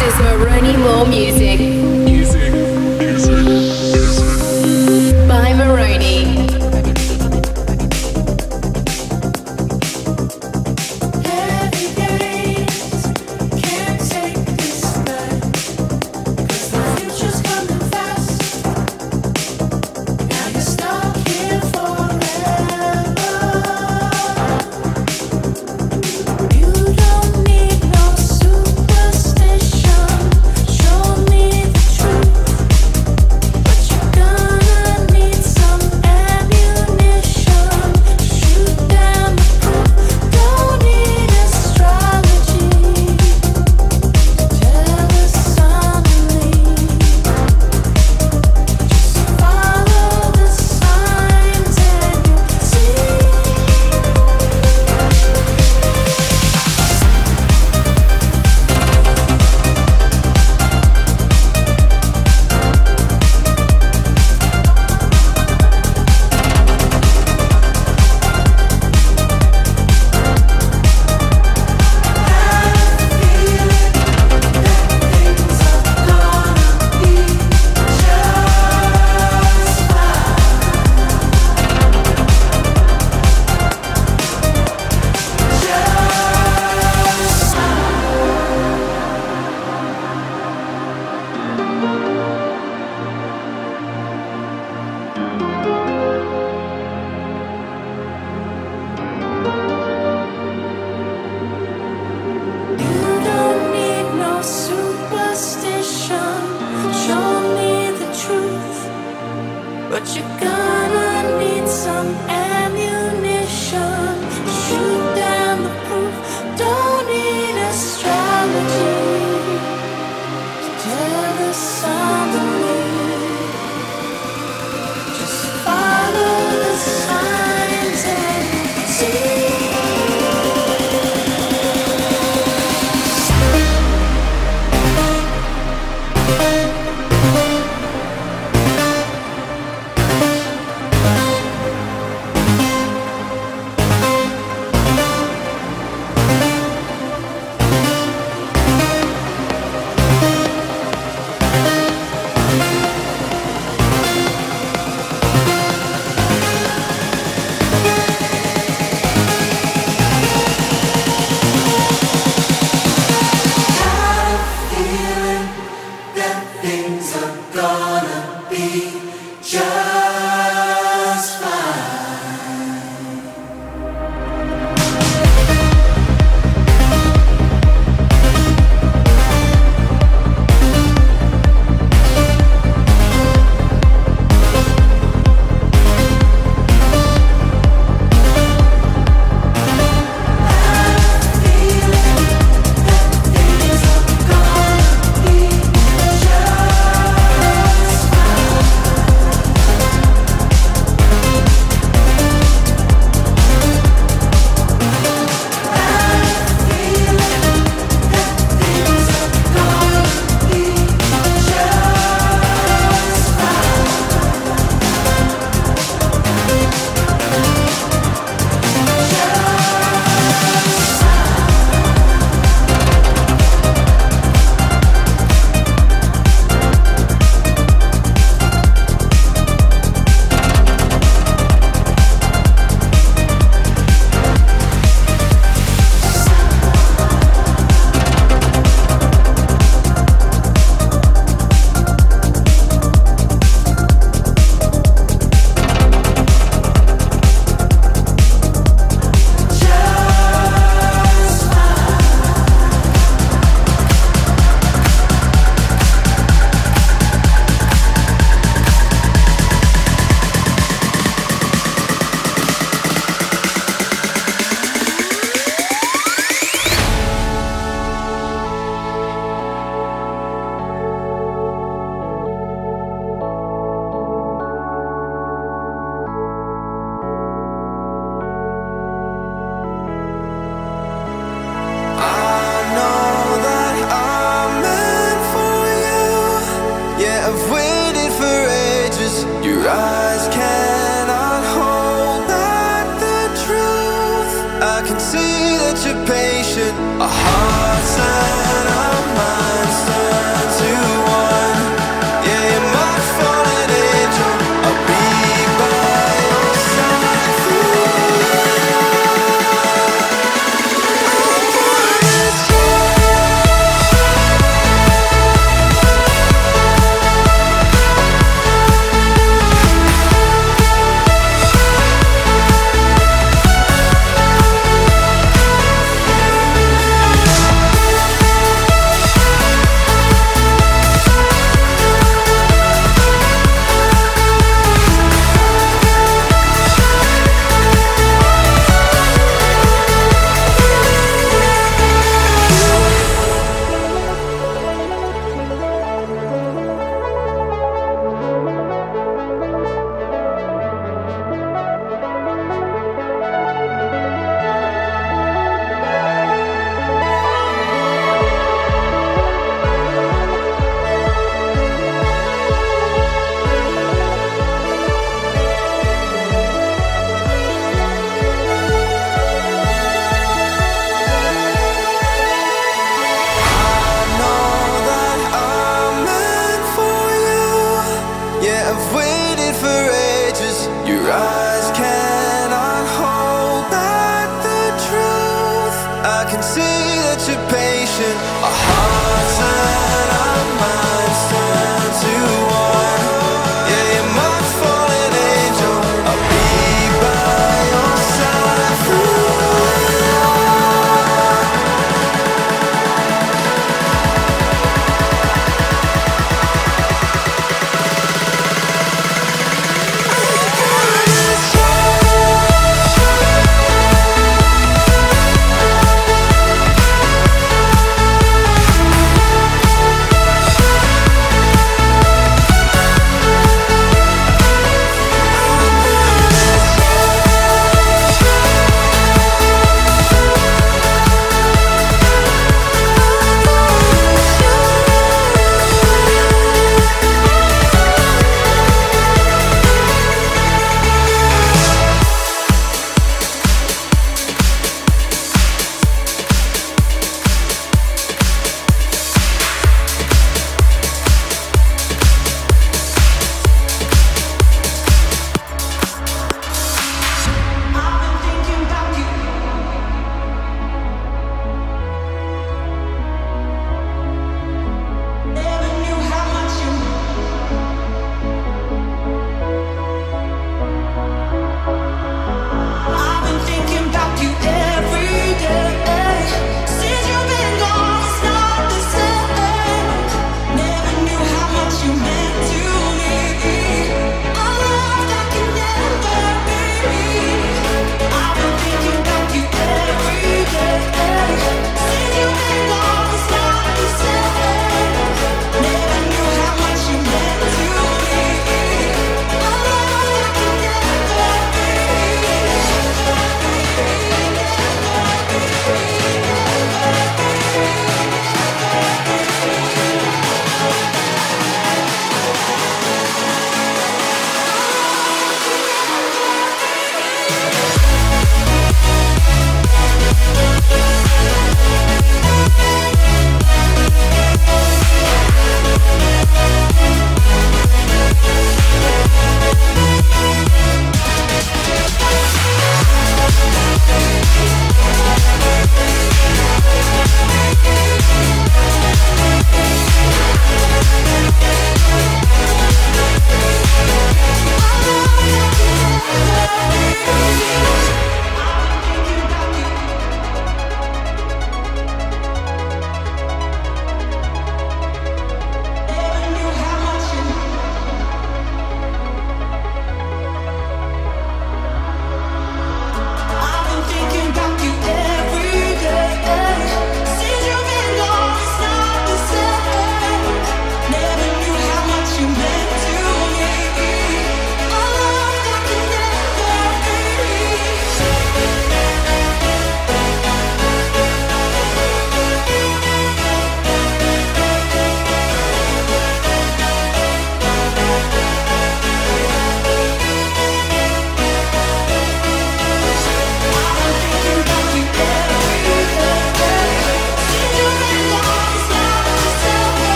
the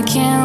I can't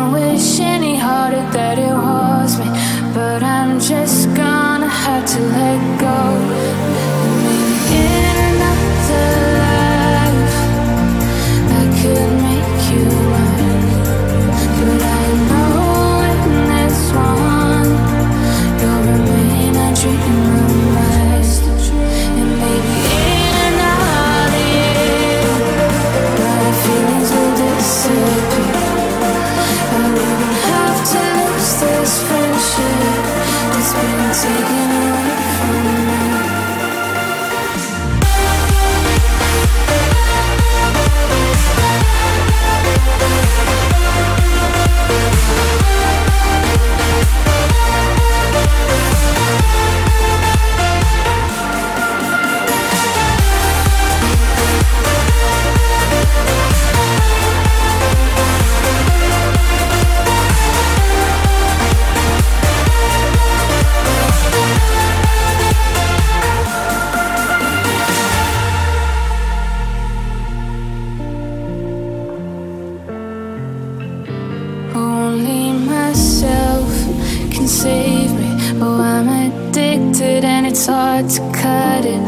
hard to cut it,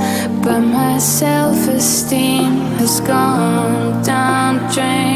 but my self esteem has gone down drain.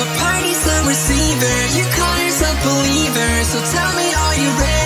But party's the receiver, you call yourself believer, so tell me are you ready?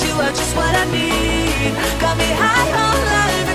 you are just what I need. Got me high on life.